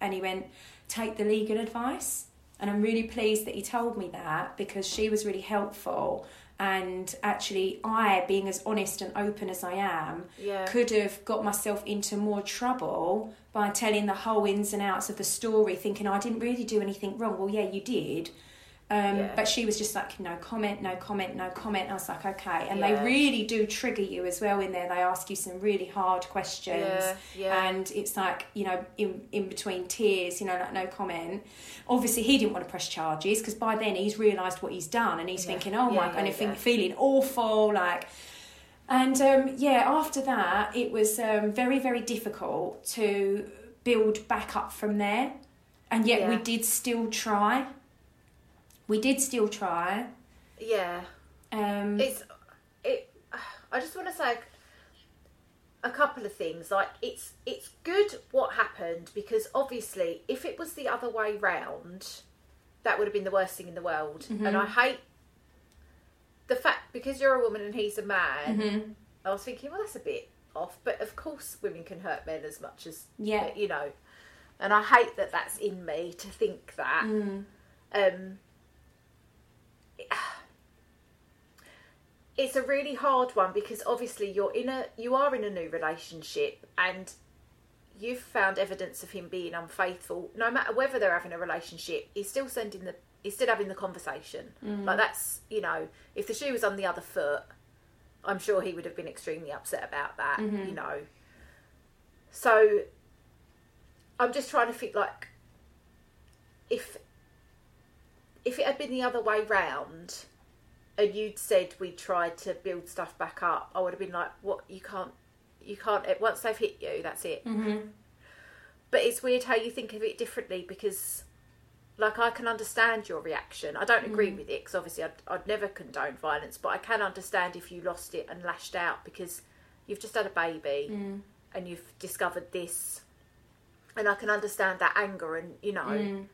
and he went, "Take the legal advice." And I'm really pleased that he told me that because she was really helpful. And actually, I, being as honest and open as I am, Yeah. could have got myself into more trouble by telling the whole ins and outs of the story, thinking oh, I didn't really do anything wrong. Well, yeah, you did. Um, Yeah. But she was just like, no comment, no comment, no comment. And I was like, okay. And Yeah. they really do trigger you as well in there. They ask you some really hard questions. Yeah. And it's like, you know, in, in between tears, you know, like no comment. Obviously, he didn't want to press charges because by then he's realised what he's done and he's thinking, oh my God, and yeah. feeling awful. Like, and um, yeah, after that, it was um, very, very difficult to build back up from there. And yet, we did still try. We did still try. yeah. Um, It's it. I just want to say a couple of things. Like it's it's good what happened because obviously if it was the other way round, that would have been the worst thing in the world. Mm-hmm. And I hate the fact because you're a woman and he's a man. Mm-hmm. I was thinking, well, that's a bit off. But of course, women can hurt men as much as Yeah. you know. And I hate that that's in me to think that. Mm. Um, it's a really hard one because obviously you're in a you are in a new relationship and you've found evidence of him being unfaithful. No matter whether they're having a relationship he's still sending the he's still having the conversation. Mm. Like that's you know if the shoe was on the other foot i'm sure he would have been extremely upset about that mm-hmm. you know. So i'm just trying to think like if if it had been the other way round and you'd said we tried to build stuff back up, I would have been like, "What? You can't, you can't. Once they've hit you, that's it." Mm-hmm. But it's weird how you think of it differently because, like, I can understand your reaction. I don't agree mm. with it because obviously I'd, I'd never condone violence, but I can understand if you lost it and lashed out because you've just had a baby mm. and you've discovered this, and I can understand that anger and you know. Mm.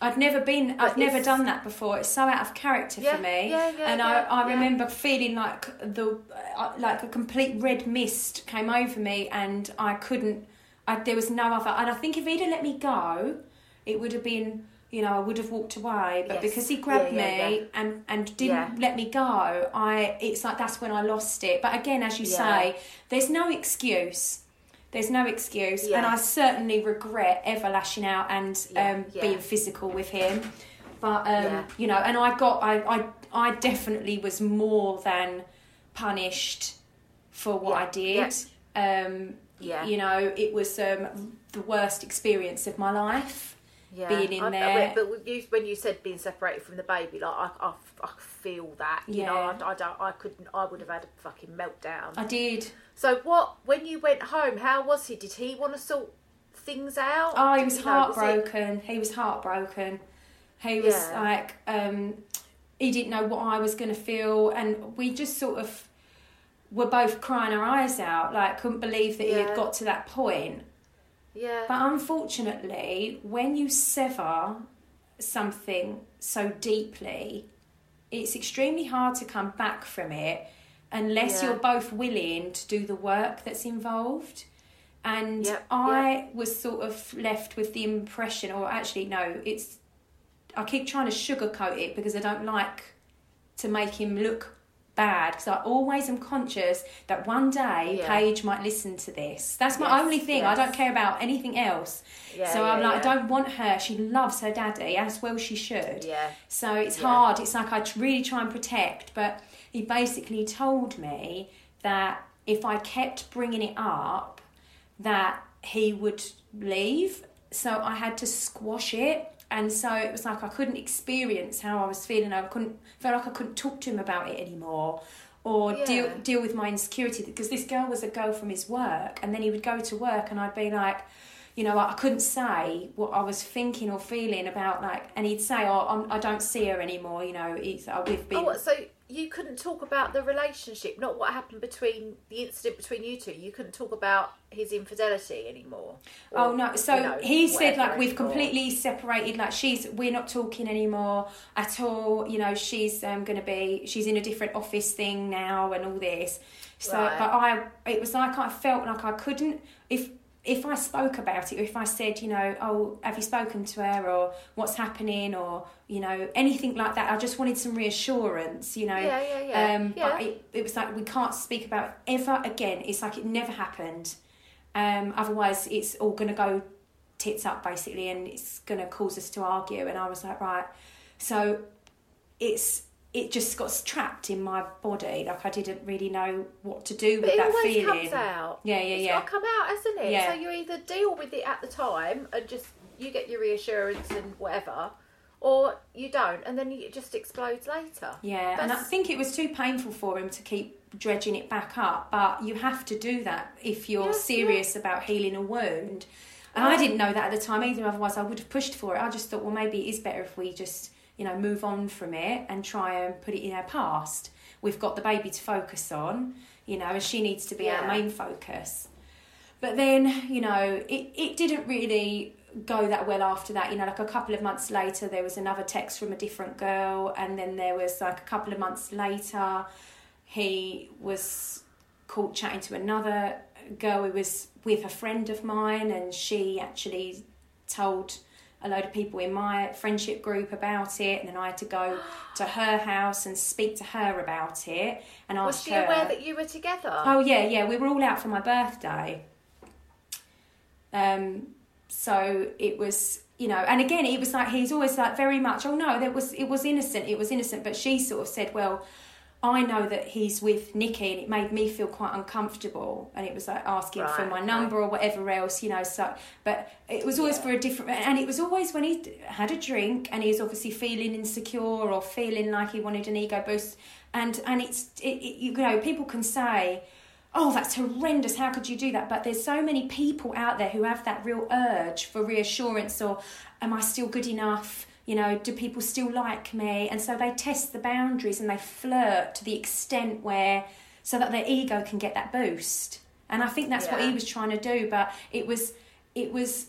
I've never been. I've But never done that before. It's so out of character Yeah, for me. yeah, yeah, and I, I remember feeling like the uh, like a complete red mist came over me, and I couldn't. I, there was no other. And I think if he'd have let me go, it would have been. You know, I would have walked away, but Yes. because he grabbed me and and didn't let me go, I it's like that's when I lost it. But again, as you say, there's no excuse. There's no excuse, and I certainly regret ever lashing out and Yeah, um, yeah. being physical with him. But um, you know, and I got, I, I, I definitely was more than punished for what I did. Um, Yeah. You know, it was um, the worst experience of my life. Yeah. being in I- there. But when you, when you said being separated from the baby, like I, I, I feel that. You know, I, I don't. I couldn't. I would have had a fucking meltdown. I did. So what? When you went home, how was he? Did he want to sort things out? Oh, he was you know, it- heartbroken. He was heartbroken. He was Yeah. like, um, he didn't know what I was going to feel, and we just sort of were both crying our eyes out. Like, couldn't believe that he had got to that point. Yeah. But unfortunately, when you sever something so deeply, it's extremely hard to come back from it unless Yeah. you're both willing to do the work that's involved. And Yep, I was sort of left with the impression, or actually, no, it's. I keep trying to sugarcoat it because I don't like to make him look bad because I always am conscious that one day Yeah. Paige might listen to this. That's my Yes, only thing. I don't care about anything else. Yeah, so I'm like. I don't want her. She loves her daddy as well. She should. Yeah. So it's hard. It's like I really try and protect, but he basically told me that if I kept bringing it up, that he would leave. So I had to squash it. And so it was like I couldn't experience how I was feeling. I couldn't felt like I couldn't talk to him about it anymore or Yeah. deal deal with my insecurity because this girl was a girl from his work and then he would go to work and I'd be like you know I couldn't say what I was thinking or feeling about like and he'd say oh I'm, I don't see her anymore you know it's, uh, we've been Oh, what, so you couldn't talk about the relationship, not what happened between the incident between you two. You couldn't talk about his infidelity anymore. Or, Oh no! So you know, he said like we've anymore. completely separated. Like she's we're not talking anymore at all. You know she's um, going to be she's in a different office thing now and all this. So, Right. but I it was like I felt like I couldn't if if I spoke about it, or if I said, you know, oh, have you spoken to her, or what's happening, or you know, anything like that, I just wanted some reassurance, you know. Yeah, yeah, yeah. Um, Yeah. But it, it was like we can't speak about it ever again. It's like it never happened. Um, otherwise, it's all going to go tits up basically, and it's going to cause us to argue. And I was like, right. So it's it just got trapped in my body. Like I didn't really know what to do But with it always comes out. Yeah, yeah, It's yeah. got to come out, hasn't it? Yeah. So you either deal with it at the time and just you get your reassurance and whatever, or you don't, and then it just explodes later. Yeah, and I think it was too painful for him to keep dredging it back up. But you have to do that if you're Yeah, serious about healing a wound. And I didn't know that at the time either. Otherwise, I would have pushed for it. I just thought, well, maybe it is better if we just, you know, move on from it and try and put it in our past. We've got the baby to focus on, you know, and she needs to be our main focus. But then, you know, it, it didn't really go that well after that. You know, like a couple of months later, there was another text from a different girl, and then there was like a couple of months later, he was caught chatting to another girl who was with a friend of mine, and she actually told a load of people in my friendship group about it, and then I had to go to her house and speak to her about it and Was ask she her. aware that you were together? Oh yeah, yeah. We were all out for my birthday. Um, so it was, you know, and again, it was like he's always like very much. Oh no, that was it was innocent. It was innocent. But she sort of said, well. I know that he's with Nikki, and it made me feel quite uncomfortable. And it was like asking for Right, my right. number or whatever else, you know. So, but it was always Yeah. for a different, and it was always when he had a drink and he was obviously feeling insecure or feeling like he wanted an ego boost. And and it's it, it, you know people can say, oh that's horrendous. How could you do that? But there's so many people out there who have that real urge for reassurance or am I still good enough? You know, do people still like me? And so they test the boundaries and they flirt to the extent where so that their ego can get that boost. And I think that's what he was trying to do, but it was it was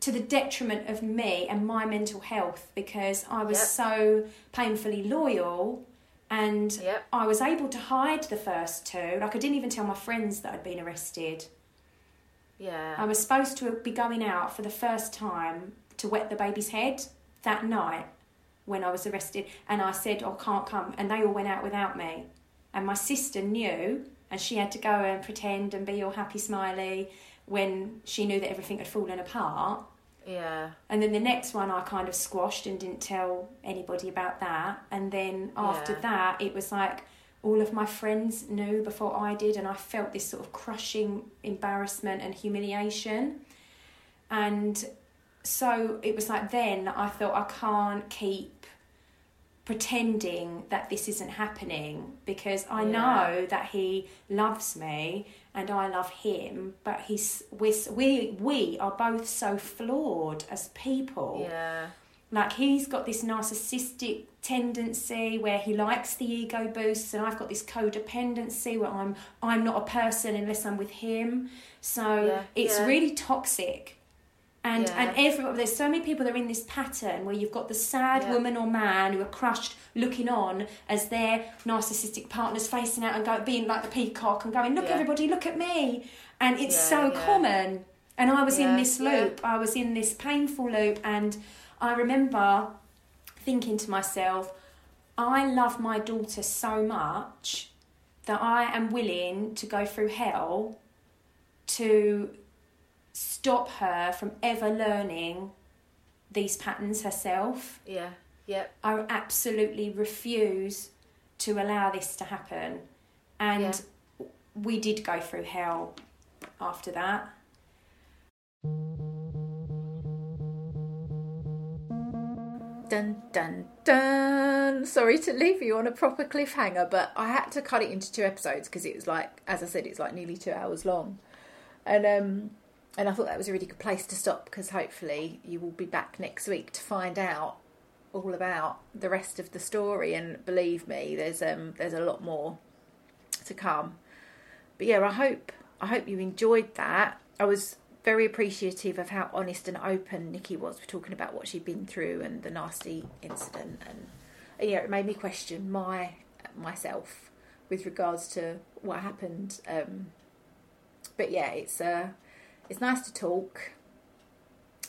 to the detriment of me and my mental health because I was Yep. so painfully loyal and Yep. I was able to hide the first two. Like I didn't even tell my friends that I'd been arrested. yeah. I was supposed to be going out for the first time to wet the baby's head that night when I was arrested, and I said, "I can't come," and they all went out without me. And my sister knew, and she had to go and pretend and be all happy, smiley when she knew that everything had fallen apart. yeah. And then the next one I kind of squashed and didn't tell anybody about that. And then after Yeah. that, it was like all of my friends knew before I did, and I felt this sort of crushing embarrassment and humiliation. And so it was like then I thought I can't keep pretending that this isn't happening because I Yeah. know that he loves me and I love him, but he's we we we are both so flawed as people. Yeah. Like he's got this narcissistic tendency where he likes the ego boosts, and I've got this codependency where I'm I'm not a person unless I'm with him. So Yeah, it's yeah. really toxic. And Yeah. and everyone there's so many people that are in this pattern where you've got the sad Yeah. woman or man who are crushed looking on as their narcissistic partners facing out and go, being like the peacock and going, Look Yeah. everybody, look at me and it's so common. And I was in this loop. I was in this painful loop and I remember thinking to myself, I love my daughter so much that I am willing to go through hell to stop her from ever learning these patterns herself. Yeah. Yep. I absolutely refuse to allow this to happen. And we did go through hell after that. Dun dun dun. Sorry to leave you on a proper cliffhanger, but I had to cut it into two episodes because it was like, as I said, it's like nearly two hours long, and um, and I thought that was a really good place to stop because hopefully you will be back next week to find out all about the rest of the story. And believe me, there's um, there's a lot more to come. But yeah, I hope I hope you enjoyed that. I was very appreciative of how honest and open Nikki was for talking about what she'd been through and the nasty incident, and, and yeah, it made me question my myself with regards to what happened. Um, but yeah, it's uh, it's nice to talk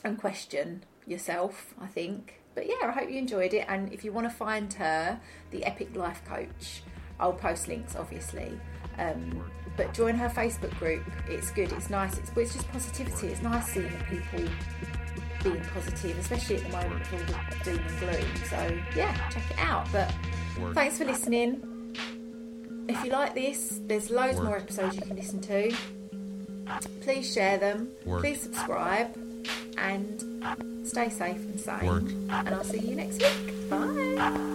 and question yourself. I think. But yeah, I hope you enjoyed it. And if you want to find her, the Epic Life Coach, I'll post links, obviously. Um, but join her Facebook group. It's good. It's nice. It's, it's just positivity. It's nice seeing people being positive, especially at the moment with all the doom and gloom. So yeah, check it out. But thanks for listening. If you like this, there's loads more episodes you can listen to. Please share them. Please subscribe and stay safe and sane. And I'll see you next week. Bye.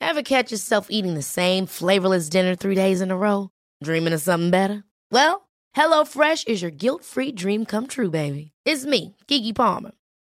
Ever catch yourself eating the same flavorless dinner three days in a row? Dreaming of something better? Well, HelloFresh is your guilt free dream come true, baby. It's me, Keke Palmer.